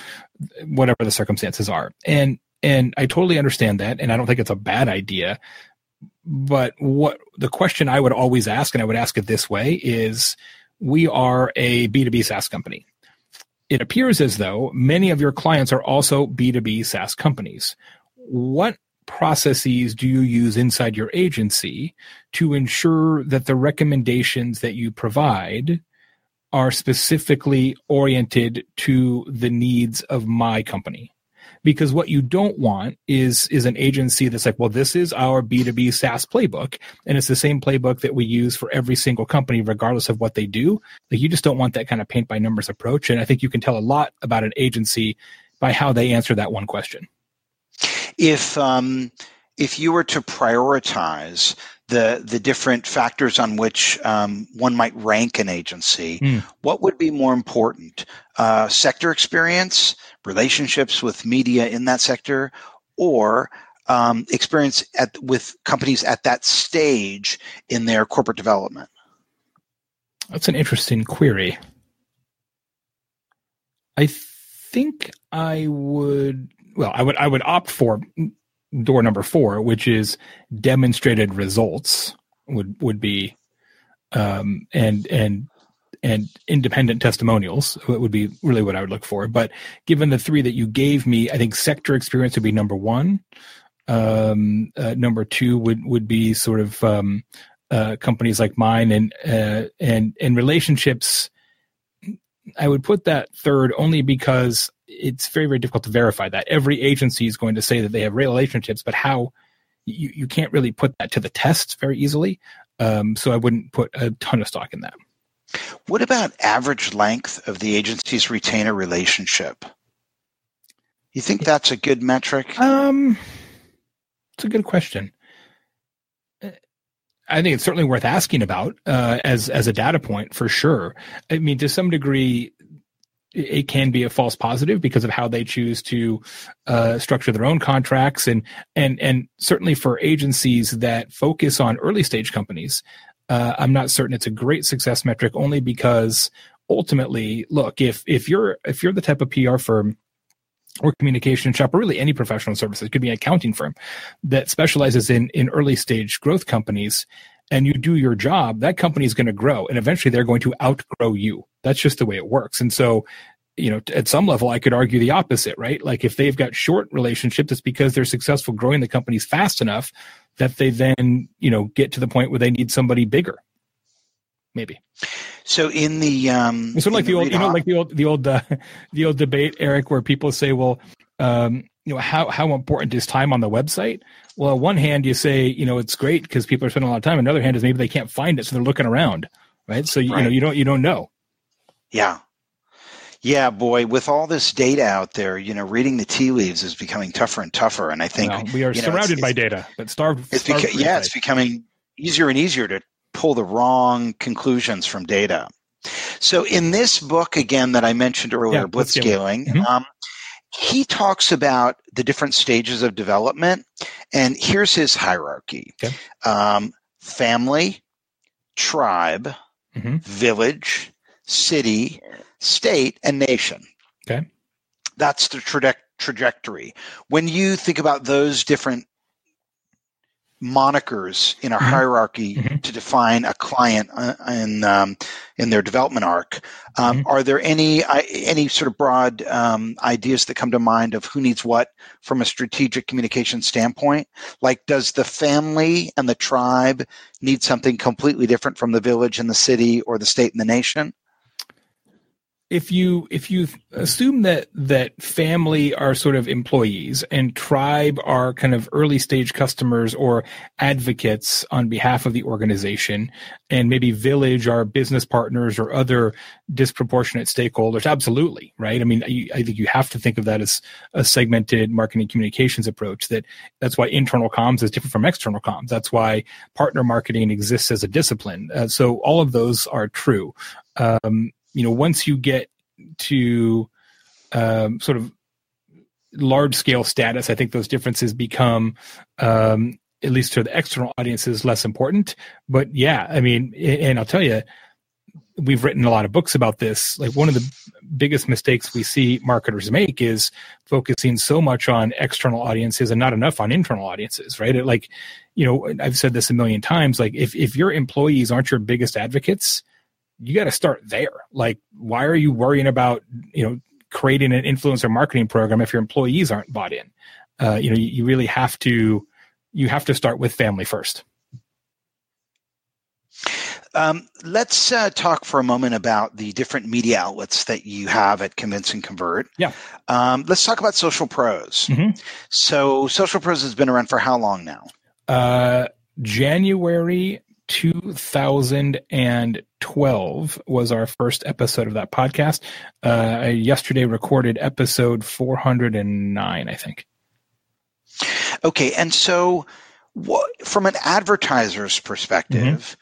whatever the circumstances are. And and I totally understand that and I don't think it's a bad idea. But what the question I would always ask and I would ask it this way is we are a B2B SaaS company. It appears as though many of your clients are also B2B SaaS companies. What processes do you use inside your agency to ensure that the recommendations that you provide are specifically oriented to the needs of my company? Because what you don't want is is an agency that's like, well, this is our B2B SaaS playbook, and it's the same playbook that we use for every single company, regardless of what they do. Like you just don't want that kind of paint by numbers approach. And I think you can tell a lot about an agency by how they answer that one question if um, if you were to prioritize the the different factors on which um, one might rank an agency, mm. what would be more important? Uh, sector experience, relationships with media in that sector, or um, experience at with companies at that stage in their corporate development? That's an interesting query. I think I would well, I would I would opt for door number four, which is demonstrated results would would be um, and and and independent testimonials would be really what I would look for. But given the three that you gave me, I think sector experience would be number one. Um, uh, number two would would be sort of um, uh, companies like mine and uh, and and relationships. I would put that third only because it's very very difficult to verify that every agency is going to say that they have relationships but how you, you can't really put that to the test very easily um, so i wouldn't put a ton of stock in that what about average length of the agency's retainer relationship? You think that's a good metric? Um it's a good question. I think it's certainly worth asking about uh, as as a data point for sure. I mean, to some degree, it can be a false positive because of how they choose to uh, structure their own contracts. And and and certainly for agencies that focus on early stage companies uh, i'm not certain it's a great success metric only because ultimately look if if you're if you're the type of pr firm or communication shop or really any professional services could be an accounting firm that specializes in in early stage growth companies and you do your job, that company is going to grow and eventually they're going to outgrow you. That's just the way it works. And so, you know, at some level, I could argue the opposite, right? Like if they've got short relationships, it's because they're successful growing the companies fast enough that they then, you know, get to the point where they need somebody bigger. Maybe. So in the um, it's sort of like the, the old, you know, like the old, the old, uh, the old debate, Eric, where people say, well, um, you know, how how important is time on the website? Well, on one hand, you say, you know, it's great because people are spending a lot of time. Another hand is maybe they can't find it, so they're looking around, right? So you, right. you know, you don't you don't know. Yeah, yeah, boy, with all this data out there, you know, reading the tea leaves is becoming tougher and tougher. And I think well, we are surrounded know, it's, by it's, data, but starved. It's starved beca- yeah, it's becoming easier and easier to pull the wrong conclusions from data. So in this book again that I mentioned earlier, yeah, Blitzscaling, mm-hmm. um, he talks about the different stages of development, and here's his hierarchy: okay. um, family, tribe, mm-hmm. village, city, state, and nation. Okay, that's the tra- trajectory. When you think about those different monikers in a mm-hmm. hierarchy mm-hmm. to define a client uh, in um, in their development arc. Um, mm-hmm. Are there any any sort of broad um, ideas that come to mind of who needs what from a strategic communication standpoint? Like, does the family and the tribe need something completely different from the village and the city or the state and the nation? If you if you assume that that family are sort of employees and tribe are kind of early stage customers or advocates on behalf of the organization and maybe village are business partners or other disproportionate stakeholders absolutely right? I mean I, I think you have to think of that as a segmented marketing communications approach that that's why internal comms is different from external comms. That's why partner marketing exists as a discipline. Uh, so all of those are true. Um, you know, once you get to um, sort of large scale status, I think those differences become, um, at least to the external audiences, less important. But yeah, I mean, and I'll tell you, we've written a lot of books about this. Like one of the biggest mistakes we see marketers make is focusing so much on external audiences and not enough on internal audiences, right? It, like, you know, I've said this a million times. Like, if if your employees aren't your biggest advocates, you got to start there. Like, why are you worrying about, you know, creating an influencer marketing program if your employees aren't bought in? Uh, you know, you, you really have to, you have to start with family first. Um, let's uh, talk for a moment about the different media outlets that you have at Convince and Convert. Yeah. Um, let's talk about Social Pros. Mm-hmm. So, Social Pros has been around for how long now? Uh, January 2012 was our first episode of that podcast. Uh, I yesterday recorded episode 409, I think. Okay, and so what, from an advertiser's perspective,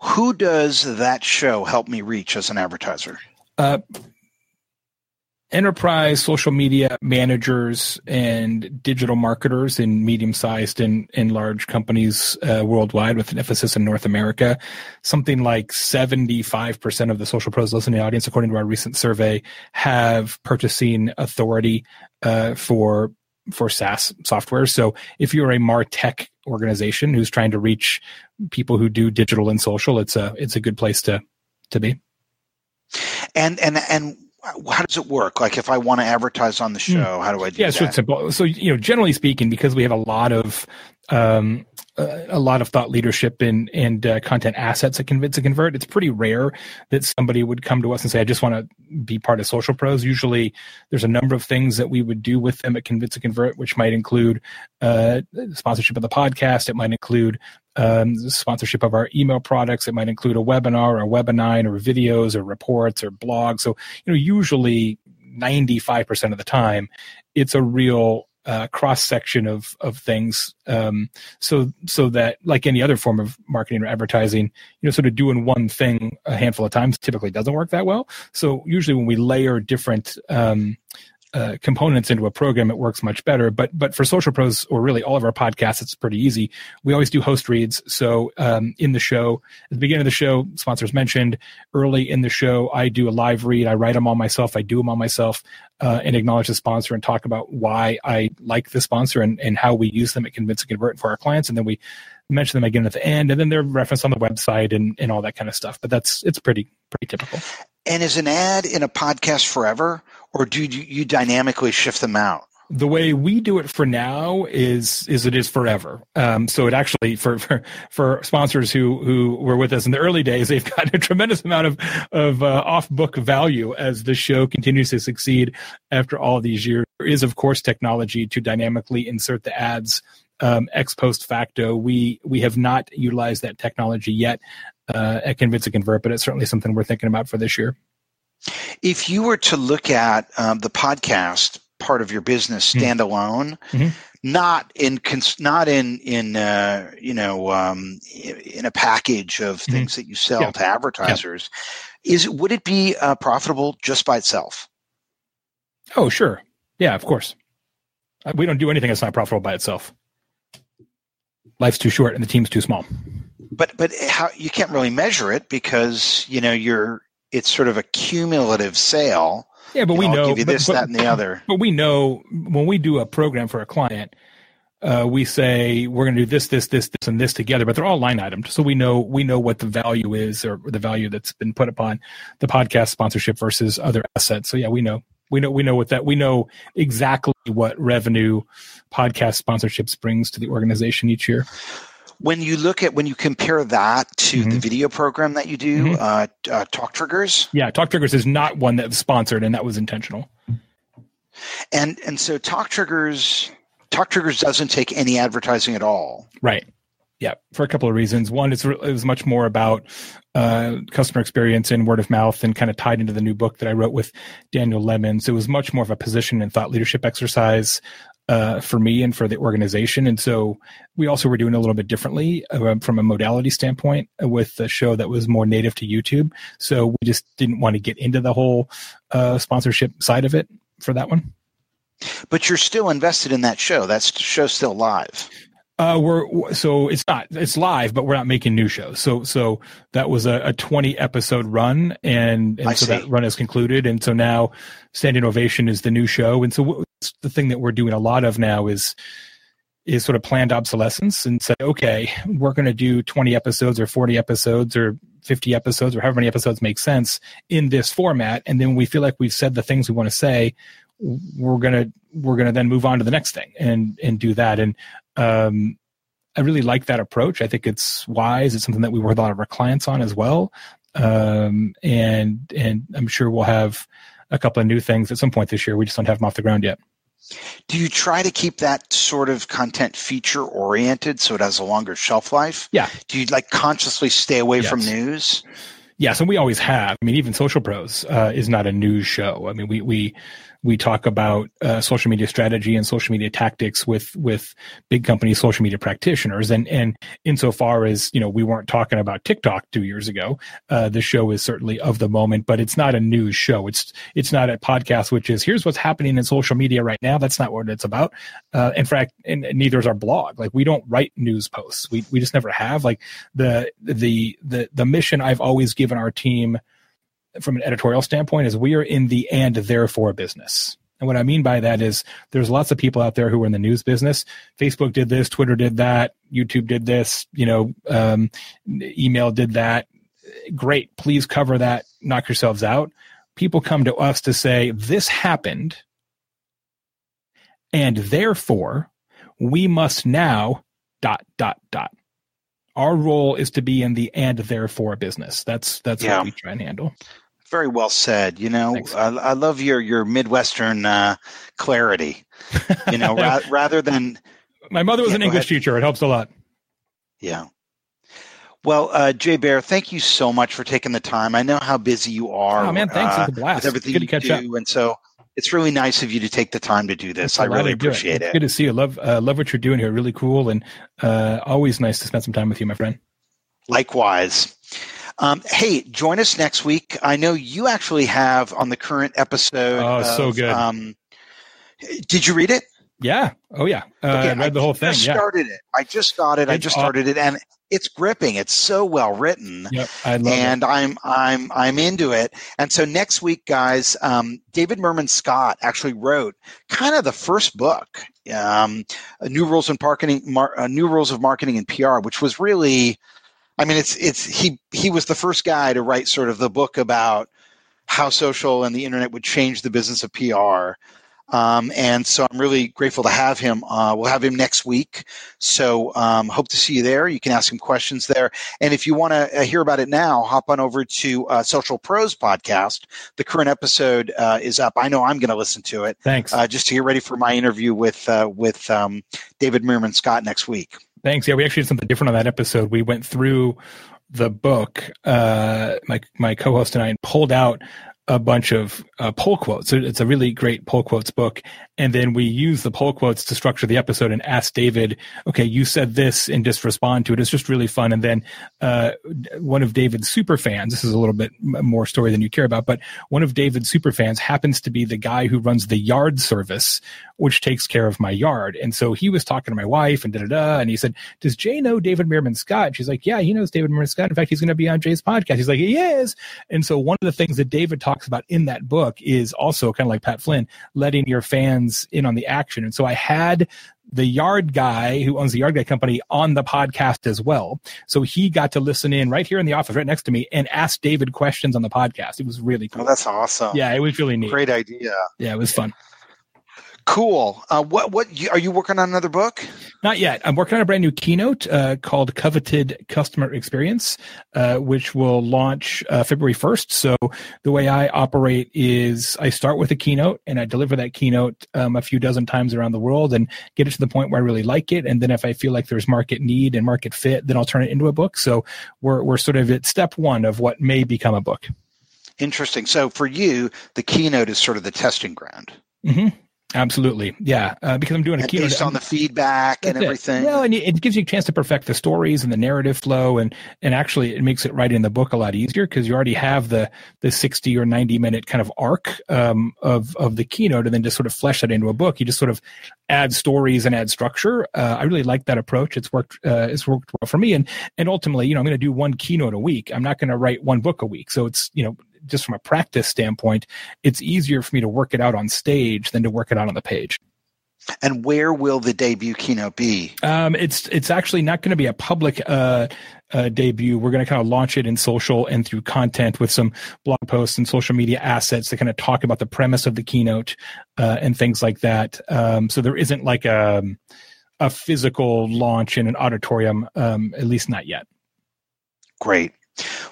mm-hmm. who does that show help me reach as an advertiser? Uh, enterprise social media managers and digital marketers in medium-sized and, and large companies uh, worldwide with an emphasis in North America. Something like 75% of the social pros listening audience, according to our recent survey, have purchasing authority uh, for for SaaS software. So if you're a MarTech organization who's trying to reach people who do digital and social, it's a it's a good place to to be. And and and how does it work? Like if I want to advertise on the hmm. show, how do I do yeah, that? Yeah, so it's simple. So you know, generally speaking, because we have a lot of um, a lot of thought leadership and and uh, content assets at Convince and Convert. It's pretty rare that somebody would come to us and say, "I just want to be part of Social Pros." Usually, there's a number of things that we would do with them at Convince and Convert, which might include uh, sponsorship of the podcast. It might include um, sponsorship of our email products. It might include a webinar, or a webinar, or videos, or reports, or blogs. So, you know, usually 95% of the time, it's a real uh, cross section of of things, um, so so that like any other form of marketing or advertising, you know, sort of doing one thing a handful of times typically doesn't work that well. So usually when we layer different um, uh, components into a program, it works much better. But but for social pros or really all of our podcasts, it's pretty easy. We always do host reads. So um, in the show, at the beginning of the show, sponsors mentioned early in the show, I do a live read. I write them all myself. I do them all myself, uh, and acknowledge the sponsor and talk about why I like the sponsor and and how we use them at Convince and Convert for our clients. And then we mention them again at the end, and then they're referenced on the website and and all that kind of stuff. But that's it's pretty pretty typical. And is an ad in a podcast forever, or do you, you dynamically shift them out? the way we do it for now is is it is forever. Um, so it actually for, for for sponsors who who were with us in the early days, they've gotten a tremendous amount of of uh, off book value as the show continues to succeed after all these years. There is of course technology to dynamically insert the ads um, ex post facto. We we have not utilized that technology yet uh, at Convince and Convert, but it's certainly something we're thinking about for this year. If you were to look at um, the podcast part of your business hmm. standalone, mm-hmm. not in not in in uh, you know um, in a package of mm-hmm. things that you sell yeah. to advertisers, yeah. is would it be uh, profitable just by itself? Oh, sure. Yeah, of course. Uh, we don't do anything that's not profitable by itself. Life's too short and the team's too small but but how you can't really measure it because you know you're it's sort of a cumulative sale. Yeah, but we know give you this, but, that, and the other. But we know when we do a program for a client, uh, we say we're going to do this, this, this, this, and this together, but they're all line items. So we know we know what the value is, or the value that's been put upon the podcast sponsorship versus other assets. So yeah, we know we know we know what that we know exactly what revenue podcast sponsorships brings to the organization each year. When you look at when you compare that to Mhm. the video program that you do, Mhm. uh, uh, Talk Triggers, Yeah, Talk Triggers is not one that was sponsored, and that was intentional. and and so Talk Triggers, Talk Triggers doesn't take any advertising at all. Right. Yeah, for a couple of reasons. One, it's, it was much more about uh, customer experience and word of mouth, and kind of tied into the new book that I wrote with Daniel Lemin. So it was much more of a position and thought leadership exercise uh, for me and for the organization. And so we also were doing a little bit differently uh, from a modality standpoint with the show that was more native to YouTube. So we just didn't want to get into the whole uh, sponsorship side of it for that one. But you're still invested in that show. That show's still live. Uh, we're so it's not it's live, but we're not making new shows. So so that was a, a twenty episode run, and and so see. that run is concluded, and so now Standing Ovation is the new show, and so the thing that we're doing a lot of now is is sort of planned obsolescence, and say okay, we're going to do twenty episodes or forty episodes or fifty episodes or however many episodes make sense in this format, and then we feel like we've said the things we want to say, we're gonna we're gonna then move on to the next thing and and do that. And um, I really like that approach. I think it's wise. It's something that we work with a lot of our clients on as well. Um, and and I'm sure we'll have a couple of new things at some point this year. We just don't have them off the ground yet. Do you try to keep that sort of content feature oriented so it has a longer shelf life? Yeah. Do you like consciously stay away from news? Yes, and we always have. I mean, even Social Pros uh, is not a news show. I mean, we we we talk about uh, social media strategy and social media tactics with with big company social media practitioners, and and insofar as you know, we weren't talking about TikTok two years ago. Uh, the show is certainly of the moment, but it's not a news show. It's it's not a podcast which is here's what's happening in social media right now. That's not what it's about. Uh, in fact, and neither is our blog. Like we don't write news posts. We we just never have. Like the the the the mission I've always given our team from an editorial standpoint is we are in the and therefore business. And what I mean by that is there's lots of people out there who are in the news business. Facebook did this, Twitter did that, YouTube did this, you know, um, email did that. Great, please cover that. Knock yourselves out. People come to us to say this happened, and therefore we must now dot dot dot our role is to be in the and therefore business. That's that's Yeah. what we try and handle. Very well said. You know. I, I love your your Midwestern uh, clarity. You know, ra- rather than My mother was Yeah, an English ahead. teacher. It helps a lot. yeah. Well, uh, Jay Baer, thank you so much for taking the time. I know how busy you are. Oh man, thanks. uh, it's a blast. with everything Good to you catch do, up. and so it's really nice of you to take the time to do this. I really appreciate It's it. Good to see you. Love uh, love what you're doing here. Really cool and uh, always nice to spend some time with you, my friend. Likewise. Um, hey, join us next week. I know you actually have on the current episode. Oh, so good. Um, did you read it? Yeah. Oh yeah. Uh, I read the whole thing. I just Yeah. started it. I just got it. I just started it, and it's gripping. It's so well written. Yep. I love and I'm I'm I'm into it. And so next week, guys, um, David Meerman Scott actually wrote kind of the first book, um, New Rules in Marketing, Mar- uh, New Rules of Marketing and PR, which was really, I mean, it's it's he he was the first guy to write sort of the book about how social and the internet would change the business of PR. Um, and so I'm really grateful to have him. Uh, we'll have him next week. So um, hope to see you there. You can ask him questions there. And if you want to uh, hear about it now, hop on over to uh, Social Pros podcast. The current episode uh, is up. I know I'm going to listen to it. Thanks. uh, just to get ready for my interview with uh, with um, David Meerman Scott next week. Thanks. Yeah, we actually did something different on that episode. We went through the book, uh, my my co-host and I, pulled out a bunch of uh, pull quotes. It's a really great pull quotes book, and then we use the pull quotes to structure the episode and ask David, "Okay, you said this," and just respond to it. It's just really fun. And then uh, one of David's super fans. This is a little bit more story than you care about, but one of David's super fans happens to be the guy who runs the yard service, which takes care of my yard. And so he was talking to my wife and da da da, and he said, "Does Jay know David Meerman Scott?" She's like, "Yeah, he knows David Meerman Scott. In fact, he's going to be on Jay's podcast." He's like, "He is." And so one of the things that David talks about in that book is also kind of like Pat Flynn, letting your fans in on the action. And so I had the yard guy who owns the yard guy company on the podcast as well. So he got to listen in right here in the office, right next to me, and ask David questions on the podcast. It was really Oh, cool. that's awesome. yeah, it was really neat. Great idea. Yeah, it was fun. Cool. Uh, what what are you working on another book? Not yet. I'm working on a brand new keynote uh, called Coveted Customer Experience, uh, which will launch uh, February 1st. So the way I operate is I start with a keynote and I deliver that keynote um, a few dozen times around the world and get it to the point where I really like it. And then if I feel like there's market need and market fit, then I'll turn it into a book. So we're we're sort of at step one of what may become a book. Interesting. So for you, the keynote is sort of the testing ground. Mm-hmm. Absolutely, yeah. Uh, because I'm doing a and keynote based on the feedback and everything. It. Well, and it gives you a chance to perfect the stories and the narrative flow, and and actually it makes it writing the book a lot easier because you already have the the 60 or 90 minute kind of arc um, of of the keynote, and then just sort of flesh that into a book. You just sort of add stories and add structure. Uh, I really like that approach. It's worked. Uh, it's worked well for me, and and ultimately, you know, I'm going to do one keynote a week. I'm not going to write one book a week. So it's you know just from a practice standpoint, it's easier for me to work it out on stage than to work it out on the page. And where will the debut keynote be? Um, it's it's actually not going to be a public uh, uh, debut. We're going to kind of launch it in social and through content with some blog posts and social media assets to kind of talk about the premise of the keynote uh, and things like that. Um, so there isn't like a a physical launch in an auditorium, um, at least not yet. Great.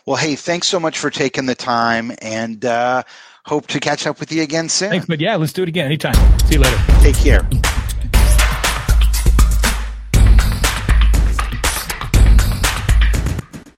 Well, hey, thanks so much for taking the time and uh, hope to catch up with you again soon. Thanks, but yeah, let's do it again anytime. See you later. Take care.